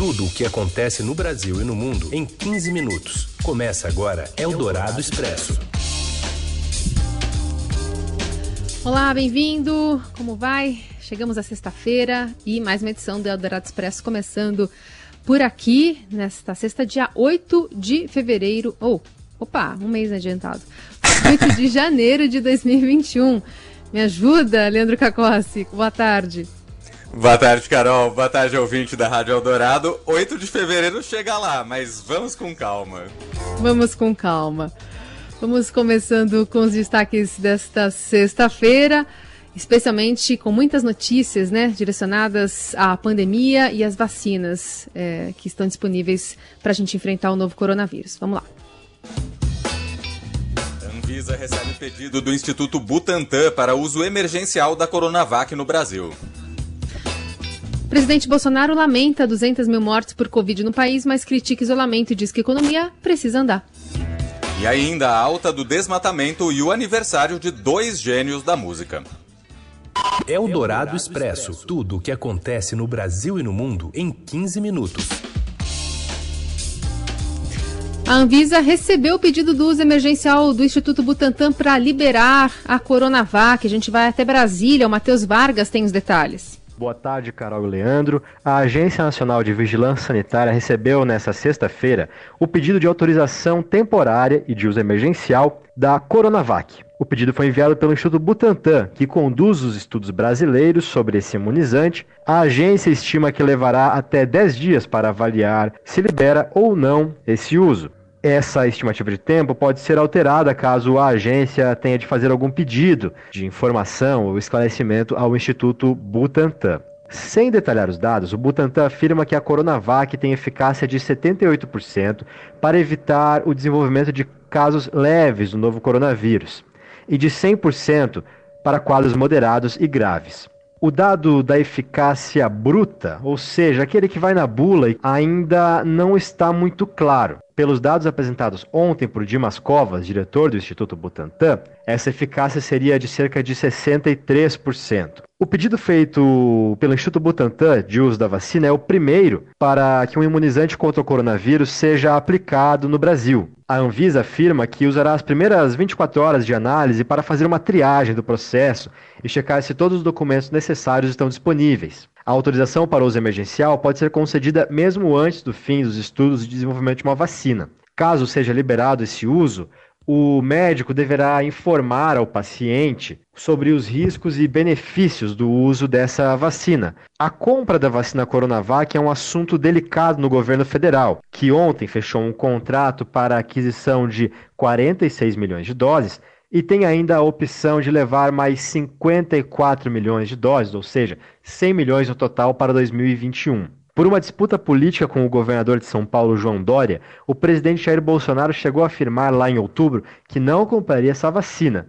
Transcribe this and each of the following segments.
Tudo o que acontece no Brasil e no mundo em 15 minutos. Começa agora Eldorado Expresso. Olá, bem-vindo. Como vai? Chegamos à sexta-feira e mais uma edição do Eldorado Expresso começando por aqui, nesta sexta, dia 8 de fevereiro. Ou, oh, opa, um mês adiantado. 8 de janeiro de 2021. Me ajuda, Leandro Cacossi. Boa tarde. Boa tarde, Carol. Boa tarde, ouvinte da Rádio Eldorado. 8 de fevereiro chega lá, mas vamos com calma. Vamos com calma. Vamos começando com os destaques desta sexta-feira, especialmente com muitas notícias né, direcionadas à pandemia e às vacinas é, que estão disponíveis para a gente enfrentar o novo coronavírus. Vamos lá. Anvisa recebe pedido do Instituto Butantan para uso emergencial da Coronavac no Brasil. Presidente Bolsonaro lamenta 200 mil mortes por Covid no país, mas critica isolamento e diz que a economia precisa andar. E ainda a alta do desmatamento e o aniversário de dois gênios da música. É o Dourado Expresso. Tudo o que acontece no Brasil e no mundo em 15 minutos. A Anvisa recebeu o pedido do uso emergencial do Instituto Butantan para liberar a Coronavac. A gente vai até Brasília. O Matheus Vargas tem os detalhes. Boa tarde, Carol e Leandro. A Agência Nacional de Vigilância Sanitária recebeu nesta sexta-feira o pedido de autorização temporária e de uso emergencial da Coronavac. O pedido foi enviado pelo Instituto Butantan, que conduz os estudos brasileiros sobre esse imunizante. A agência estima que levará até 10 dias para avaliar se libera ou não esse uso. Essa estimativa de tempo pode ser alterada caso a agência tenha de fazer algum pedido de informação ou esclarecimento ao Instituto Butantan. Sem detalhar os dados, o Butantan afirma que a Coronavac tem eficácia de 78% para evitar o desenvolvimento de casos leves do novo coronavírus e de 100% para quadros moderados e graves. O dado da eficácia bruta, ou seja, aquele que vai na bula, ainda não está muito claro. Pelos dados apresentados ontem por Dimas Covas, diretor do Instituto Butantan, essa eficácia seria de cerca de 63%. O pedido feito pelo Instituto Butantan de uso da vacina é o primeiro para que um imunizante contra o coronavírus seja aplicado no Brasil. A Anvisa afirma que usará as primeiras 24 horas de análise para fazer uma triagem do processo e checar se todos os documentos necessários estão disponíveis. A autorização para uso emergencial pode ser concedida mesmo antes do fim dos estudos de desenvolvimento de uma vacina. Caso seja liberado esse uso, o médico deverá informar ao paciente sobre os riscos e benefícios do uso dessa vacina. A compra da vacina Coronavac é um assunto delicado no governo federal, que ontem fechou um contrato para a aquisição de 46 milhões de doses e tem ainda a opção de levar mais 54 milhões de doses, ou seja, 100 milhões no total para 2021. Por uma disputa política com o governador de São Paulo, João Dória, o presidente Jair Bolsonaro chegou a afirmar lá em outubro que não compraria essa vacina.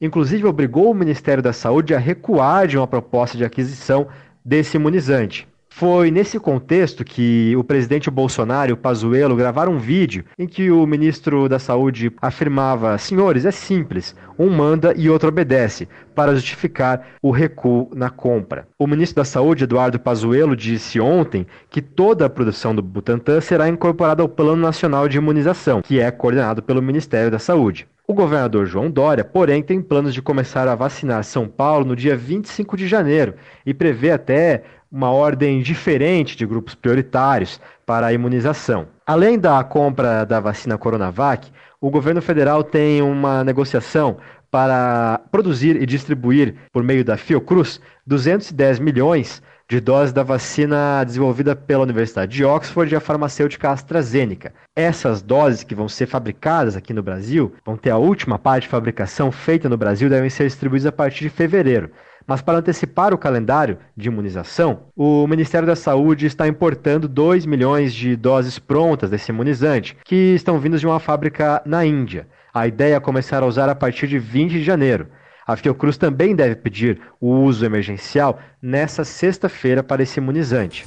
Inclusive, obrigou o Ministério da Saúde a recuar de uma proposta de aquisição desse imunizante. Foi nesse contexto que o presidente Bolsonaro e o Pazuello gravaram um vídeo em que o ministro da Saúde afirmava: "Senhores, é simples, um manda e outro obedece", para justificar o recuo na compra. O ministro da Saúde, Eduardo Pazuello, disse ontem que toda a produção do Butantan será incorporada ao Plano Nacional de Imunização, que é coordenado pelo Ministério da Saúde. O governador João Dória, porém, tem planos de começar a vacinar São Paulo no dia 25 de janeiro e prevê até uma ordem diferente de grupos prioritários para a imunização. Além da compra da vacina Coronavac, o governo federal tem uma negociação para produzir e distribuir, por meio da Fiocruz, 210 milhões de doses da vacina desenvolvida pela Universidade de Oxford e a farmacêutica AstraZeneca. Essas doses que vão ser fabricadas aqui no Brasil, vão ter a última parte de fabricação feita no Brasil, devem ser distribuídas a partir de fevereiro. Mas para antecipar o calendário de imunização, o Ministério da Saúde está importando 2 milhões de doses prontas desse imunizante, que estão vindas de uma fábrica na Índia. A ideia é começar a usar a partir de 20 de janeiro. A Fiocruz também deve pedir o uso emergencial nessa sexta-feira para esse imunizante.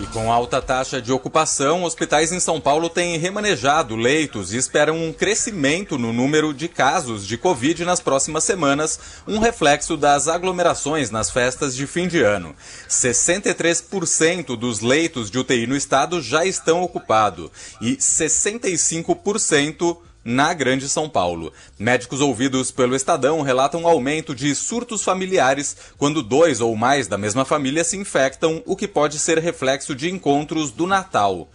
E com alta taxa de ocupação, hospitais em São Paulo têm remanejado leitos e esperam um crescimento no número de casos de Covid nas próximas semanas, um reflexo das aglomerações nas festas de fim de ano. 63% dos leitos de UTI no estado já estão ocupados e 65% na Grande São Paulo. Médicos ouvidos pelo Estadão relatam aumento de surtos familiares quando dois ou mais da mesma família se infectam, o que pode ser reflexo de encontros do Natal.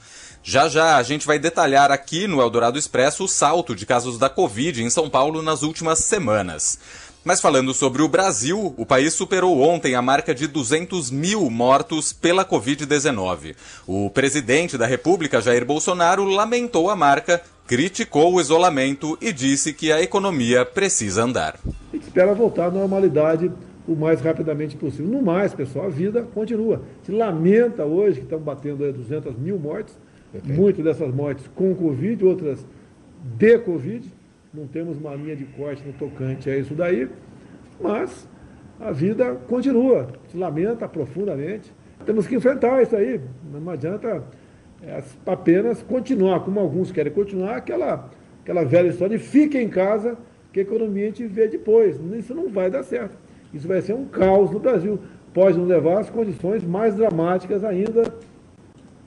Já já a gente vai detalhar aqui no Eldorado Expresso o salto de casos da Covid em São Paulo nas últimas semanas. Mas falando sobre o Brasil, o país superou ontem a marca de 200 mil mortos pela Covid-19. O presidente da República, Jair Bolsonaro, lamentou a marca criticou o isolamento e disse que a economia precisa andar. A gente espera voltar à normalidade o mais rapidamente possível. No mais, pessoal, a vida continua. Se lamenta hoje que estamos batendo 200 mil mortes, muitas dessas mortes com Covid, outras de Covid. Não temos uma linha de corte no tocante a isso daí, mas a vida continua. Se lamenta profundamente. Temos que enfrentar isso aí. Não adianta apenas continuar, como alguns querem continuar, aquela, aquela velha história de fique em casa, que a economia a gente vê depois. Isso não vai dar certo. Isso vai ser um caos no Brasil. Pode nos levar às condições mais dramáticas ainda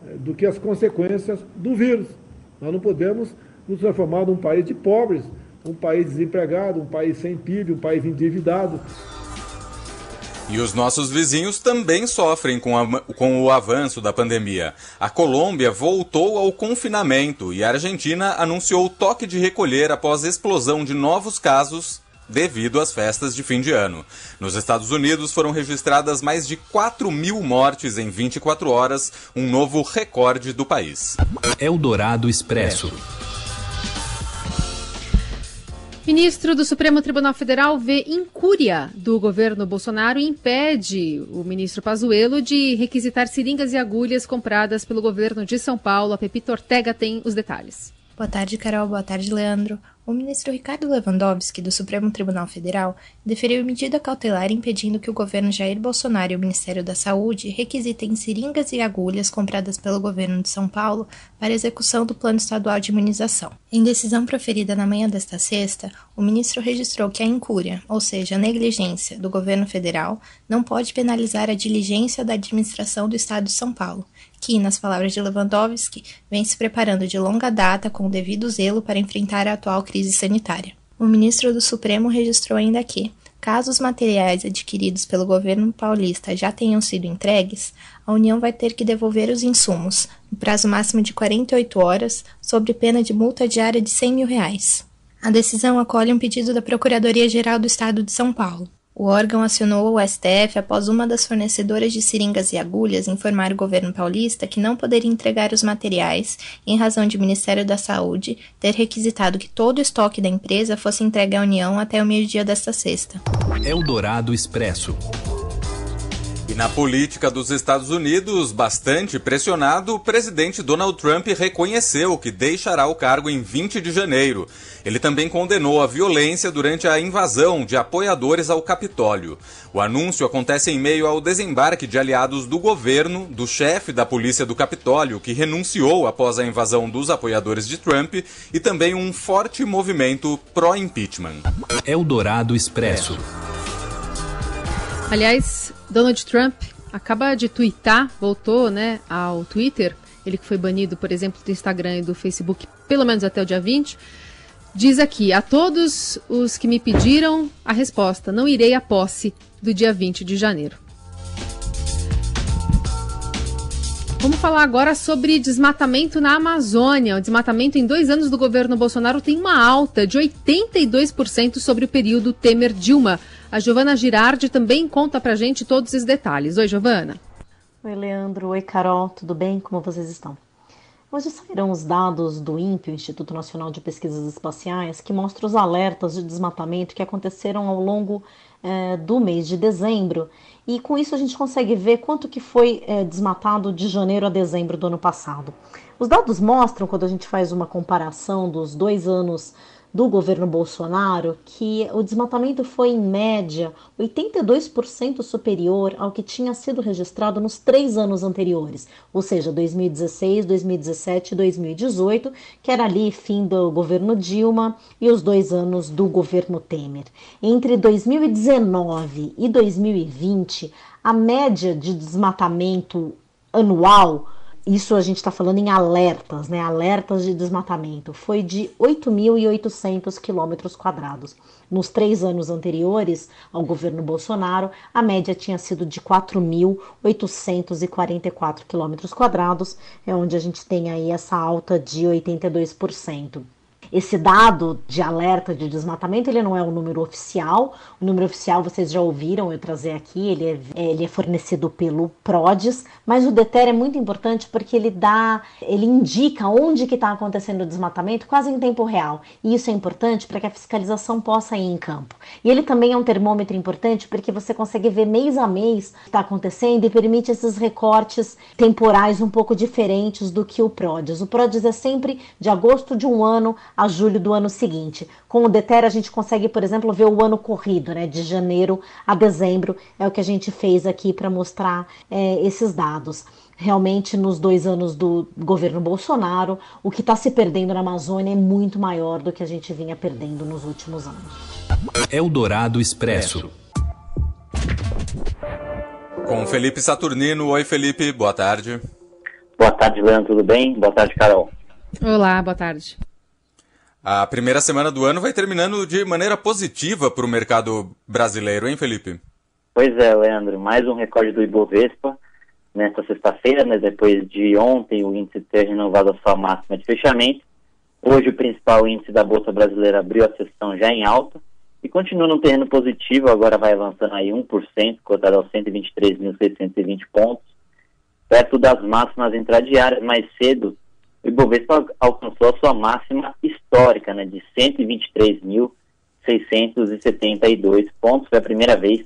é, do que as consequências do vírus. Nós não podemos nos transformar num país de pobres, um país desempregado, um país sem PIB, um país endividado. E os nossos vizinhos também sofrem com, a, com, o avanço da pandemia. A Colômbia voltou ao confinamento e a Argentina anunciou toque de recolher após a explosão de novos casos devido às festas de fim de ano. Nos Estados Unidos foram registradas mais de 4 mil mortes em 24 horas, um novo recorde do país. Eldorado Expresso. Ministro do Supremo Tribunal Federal vê incúria do governo Bolsonaro e impede o ministro Pazuello de requisitar seringas e agulhas compradas pelo governo de São Paulo. A Pepita Ortega tem os detalhes. Boa tarde, Carol. Boa tarde, Leandro. O ministro Ricardo Lewandowski, do Supremo Tribunal Federal, deferiu medida cautelar impedindo que o governo Jair Bolsonaro e o Ministério da Saúde requisitem seringas e agulhas compradas pelo governo de São Paulo para execução do Plano Estadual de Imunização. Em decisão proferida na manhã desta sexta, o ministro registrou que a incúria, ou seja, a negligência, do governo federal não pode penalizar a diligência da administração do Estado de São Paulo que, nas palavras de Lewandowski, vem se preparando de longa data com o devido zelo para enfrentar a atual crise sanitária. O ministro do Supremo registrou ainda que, caso os materiais adquiridos pelo governo paulista já tenham sido entregues, a União vai ter que devolver os insumos, no prazo máximo de 48 horas, sob pena de multa diária de 100 mil reais. A decisão acolhe um pedido da Procuradoria-Geral do Estado de São Paulo. O órgão acionou o STF após uma das fornecedoras de seringas e agulhas informar o governo paulista que não poderia entregar os materiais em razão de o Ministério da Saúde ter requisitado que todo o estoque da empresa fosse entregue à União até o meio-dia desta sexta. Eldorado Expresso. E na política dos Estados Unidos, bastante pressionado, o presidente Donald Trump reconheceu que deixará o cargo em 20 de janeiro. Ele também condenou a violência durante a invasão de apoiadores ao Capitólio. O anúncio acontece em meio ao desembarque de aliados do governo, do chefe da polícia do Capitólio, que renunciou após a invasão dos apoiadores de Trump, e também um forte movimento pró-impeachment. Eldorado Expresso. Aliás, Donald Trump acaba de twittar, voltou né, ao Twitter, ele que foi banido, por exemplo, do Instagram e do Facebook, pelo menos até o dia 20. Diz aqui: a todos os que me pediram a resposta, não irei à posse do dia 20 de janeiro. Vamos falar agora sobre desmatamento na Amazônia. O desmatamento em dois anos do governo Bolsonaro tem uma alta de 82% sobre o período Temer-Dilma. A Giovana Girardi também conta pra gente todos os detalhes. Oi, Giovana. Oi, Leandro. Oi, Carol. Tudo bem? Como vocês estão? Hoje sairão os dados do INPE, Instituto Nacional de Pesquisas Espaciais, que mostram os alertas de desmatamento que aconteceram ao longo é, do mês de dezembro. E com isso a gente consegue ver quanto que foi é, desmatado de janeiro a dezembro do ano passado. Os dados mostram, quando a gente faz uma comparação dos dois anos do governo Bolsonaro que o desmatamento foi, em média, 82% superior ao que tinha sido registrado nos três anos anteriores, ou seja, 2016, 2017 e 2018, que era ali fim do governo Dilma e os dois anos do governo Temer. Entre 2019 e 2020, a média de desmatamento anual isso a gente está falando em alertas, né? Alertas de desmatamento. Foi de 8.800 quilômetros quadrados. Nos três anos anteriores ao governo Bolsonaro, a média tinha sido de 4.844 quilômetros quadrados, é onde a gente tem aí essa alta de 82%. Esse dado de alerta de desmatamento, ele não é um número oficial. O número oficial vocês já ouviram eu trazer aqui, ele é, ele é fornecido pelo PRODES, mas o DETER é muito importante porque ele dá, ele indica onde que está acontecendo o desmatamento quase em tempo real. E isso é importante para que a fiscalização possa ir em campo. E ele também é um termômetro importante porque você consegue ver mês a mês o que está acontecendo e permite esses recortes temporais um pouco diferentes do que o PRODES. O PRODES é sempre de agosto de um ano a julho do ano seguinte. Com o DETER, a gente consegue, por exemplo, ver o ano corrido, né, de janeiro a dezembro. É o que a gente fez aqui para mostrar é, esses dados. Realmente, nos dois anos do governo Bolsonaro, o que está se perdendo na Amazônia é muito maior do que a gente vinha perdendo nos últimos anos. Eldorado Expresso. Com Felipe Saturnino. Oi, Felipe, boa tarde. Boa tarde, Leandro, tudo bem? Boa tarde, Carol. Olá, boa tarde. A primeira semana do ano vai terminando de maneira positiva para o mercado brasileiro, hein, Felipe? Pois é, Leandro. Mais um recorde do Ibovespa nesta sexta-feira, né, depois de ontem o índice ter renovado a sua máxima de fechamento. Hoje o principal índice da Bolsa Brasileira abriu a sessão já em alta e continua no terreno positivo, agora vai avançando aí 1%, cotado aos 123.620 pontos, perto das máximas intradiárias mais cedo o Ibovespa alcançou a sua máxima histórica, né, de 123.672 pontos. Foi a primeira vez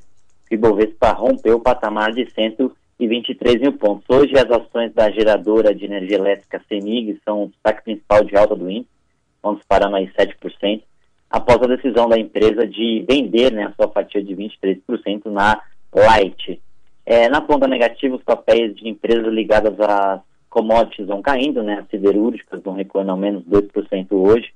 que o Ibovespa rompeu o patamar de 123 mil pontos. Hoje, as ações da geradora de energia elétrica CEMIG são o destaque principal de alta do índice, vão disparando aí 7%, após a decisão da empresa de vender né, a sua fatia de 23% na Light. É, na ponta negativa, os papéis de empresas ligadas às commodities vão caindo, né? As siderúrgicas vão recuando ao menos 2% hoje.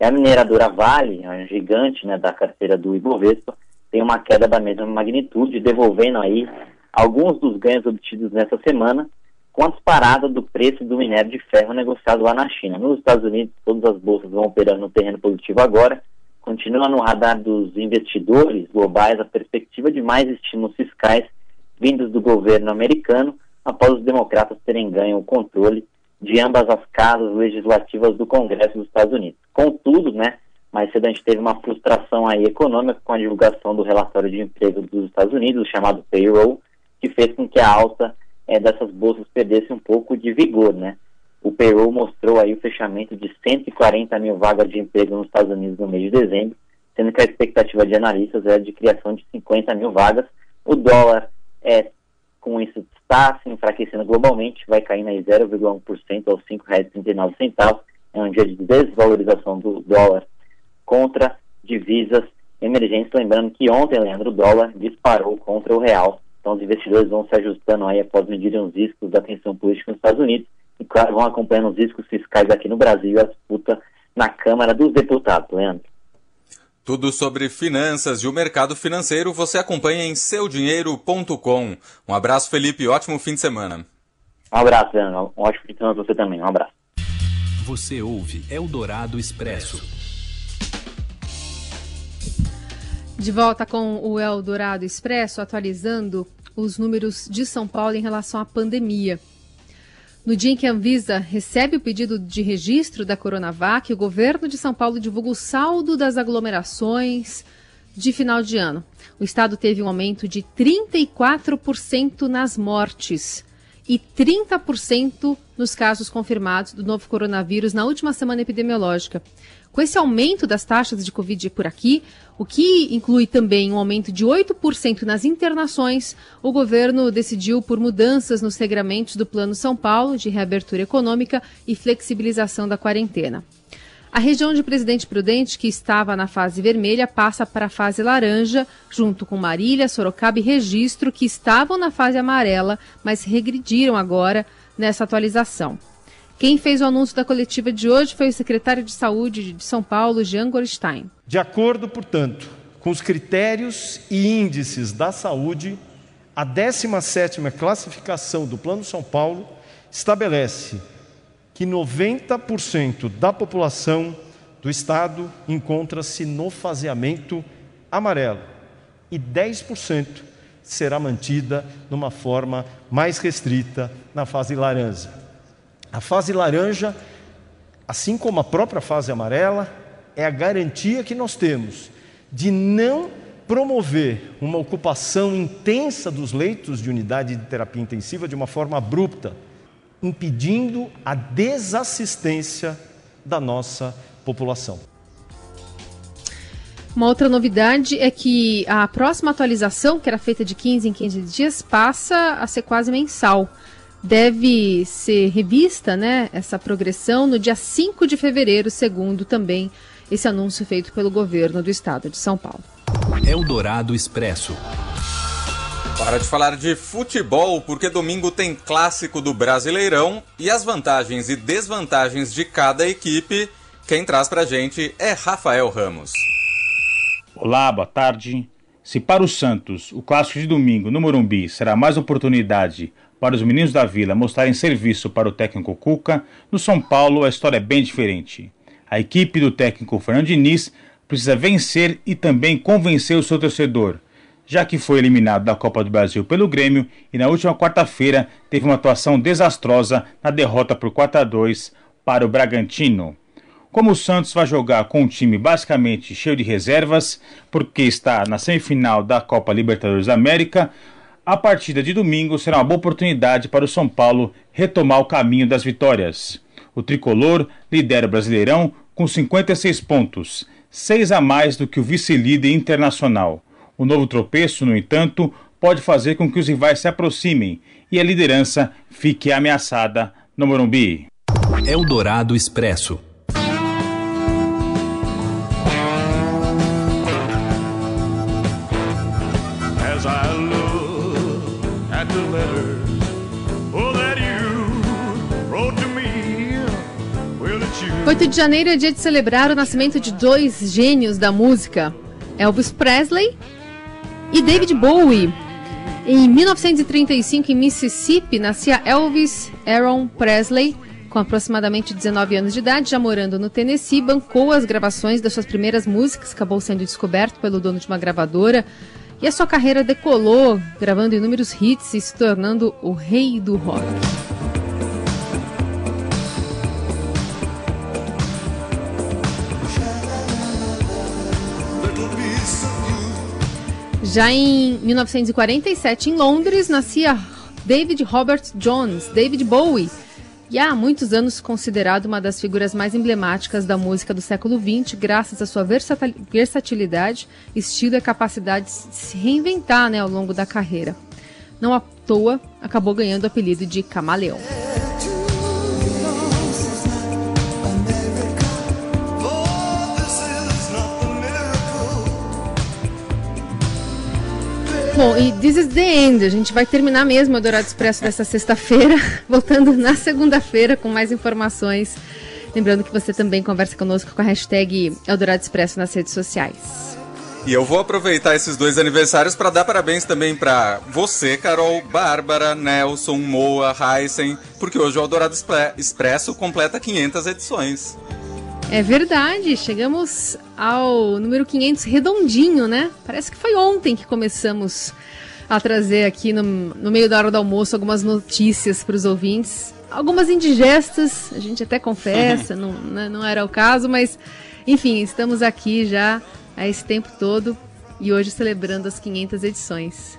E a mineradora Vale, a gigante né, da carteira do Ibovespa, tem uma queda da mesma magnitude, devolvendo aí alguns dos ganhos obtidos nessa semana com a disparada do preço do minério de ferro negociado lá na China. Nos Estados Unidos, todas as bolsas vão operando no terreno positivo agora. Continua no radar dos investidores globais a perspectiva de mais estímulos fiscais vindos do governo americano após os democratas terem ganho o controle de ambas as casas legislativas do Congresso dos Estados Unidos. Contudo, né, mais cedo a gente teve uma frustração aí econômica com a divulgação do relatório de emprego dos Estados Unidos, chamado payroll, que fez com que a alta é, dessas bolsas perdesse um pouco de vigor, né? O payroll mostrou aí o fechamento de 140 mil vagas de emprego nos Estados Unidos no mês de dezembro, sendo que a expectativa de analistas era de criação de 50 mil vagas. O dólar é, com isso está se enfraquecendo globalmente, vai caindo aí 0,1% aos R$ 5,39. É um dia de desvalorização do dólar contra divisas emergentes. Lembrando que ontem, Leandro, o dólar disparou contra o real. Então os investidores vão se ajustando aí após medirem os riscos da tensão política nos Estados Unidos e, claro, vão acompanhando os riscos fiscais aqui no Brasil e a disputa na Câmara dos Deputados, Leandro. Tudo sobre finanças e o mercado financeiro você acompanha em seudinheiro.com. Um abraço, Felipe. Ótimo fim de semana. Um abraço, Leandro. Um ótimo fim de semana para você também. Um abraço. Você ouve Eldorado Expresso. De volta com o Eldorado Expresso, atualizando os números de São Paulo em relação à pandemia. No dia em que a Anvisa recebe o pedido de registro da Coronavac, o governo de São Paulo divulga o saldo das aglomerações de final de ano. O estado teve um aumento de 34% nas mortes e 30% nos casos confirmados do novo coronavírus na última semana epidemiológica. Com esse aumento das taxas de Covid por aqui, o que inclui também um aumento de 8% nas internações, o governo decidiu por mudanças nos regramentos do Plano São Paulo de reabertura econômica e flexibilização da quarentena. A região de Presidente Prudente, que estava na fase vermelha, passa para a fase laranja, junto com Marília, Sorocaba e Registro, que estavam na fase amarela, mas regrediram agora nessa atualização. Quem fez o anúncio da coletiva de hoje foi o secretário de Saúde de São Paulo, Jean Gorstein. De acordo, portanto, com os critérios e índices da saúde, a 17ª classificação do Plano São Paulo estabelece que 90% da população do estado encontra-se no faseamento amarelo e 10% será mantida numa forma mais restrita na fase laranja. A fase laranja, assim como a própria fase amarela, é a garantia que nós temos de não promover uma ocupação intensa dos leitos de unidade de terapia intensiva de uma forma abrupta impedindo a desassistência da nossa população. Uma outra novidade é que a próxima atualização, que era feita de 15 em 15 dias, passa a ser quase mensal. Deve ser revista né, essa progressão no dia 5 de fevereiro, segundo também esse anúncio feito pelo governo do estado de São Paulo. Eldorado Expresso. Para de falar de futebol, porque domingo tem clássico do Brasileirão e as vantagens e desvantagens de cada equipe. Quem traz pra gente é Rafael Ramos. Olá, boa tarde. Se para o Santos o clássico de domingo no Morumbi será mais oportunidade para os meninos da Vila mostrarem serviço para o técnico Cuca, no São Paulo a história é bem diferente. A equipe do técnico Fernando Diniz precisa vencer e também convencer o seu torcedor já que foi eliminado da Copa do Brasil pelo Grêmio e na última quarta-feira teve uma atuação desastrosa na derrota por 4 a 2 para o Bragantino. Como o Santos vai jogar com um time basicamente cheio de reservas, porque está na semifinal da Copa Libertadores da América, a partida de domingo será uma boa oportunidade para o São Paulo retomar o caminho das vitórias. O tricolor lidera o Brasileirão com 56 pontos, seis a mais do que o vice-líder internacional. O novo tropeço, no entanto, pode fazer com que os rivais se aproximem e a liderança fique ameaçada no Morumbi. Eldorado Expresso. Oito de janeiro é dia de celebrar o nascimento de dois gênios da música, Elvis Presley e David Bowie. Em 1935, em Mississippi, nascia Elvis Aaron Presley, com aproximadamente 19 anos de idade, já morando no Tennessee, bancou as gravações das suas primeiras músicas, acabou sendo descoberto pelo dono de uma gravadora, e a sua carreira decolou, gravando inúmeros hits e se tornando o rei do rock. Já em 1947, em Londres, nascia David Robert Jones, David Bowie, e há muitos anos considerado uma das figuras mais emblemáticas da música do século XX, graças à sua versatilidade, estilo e capacidade de se reinventar né, ao longo da carreira. Não à toa, acabou ganhando o apelido de Camaleão. Bom, e This is the End. A gente vai terminar mesmo o Dourado Expresso dessa sexta-feira, voltando na segunda-feira com mais informações. Lembrando que você também conversa conosco com a hashtag Eldorado Expresso nas redes sociais. E eu vou aproveitar esses dois aniversários para dar parabéns também para você, Carol, Bárbara, Nelson, Moa, Heisen, porque hoje o Eldorado Expresso completa 500 edições. É verdade, chegamos ao número 500 redondinho, né? Parece que foi ontem que começamos a trazer aqui no, no meio da hora do almoço algumas notícias para os ouvintes. Algumas indigestas, a gente até confessa, não, né, não era o caso, mas enfim, estamos aqui já há esse tempo todo e hoje celebrando as 500 edições.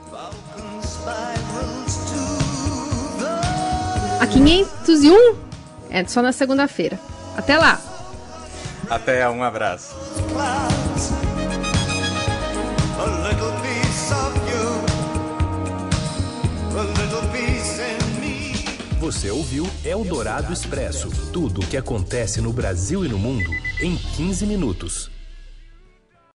A 501 é só na segunda-feira. Até lá! Até, um abraço. Você ouviu Eldorado Expresso tudo o que acontece no Brasil e no mundo em 15 minutos.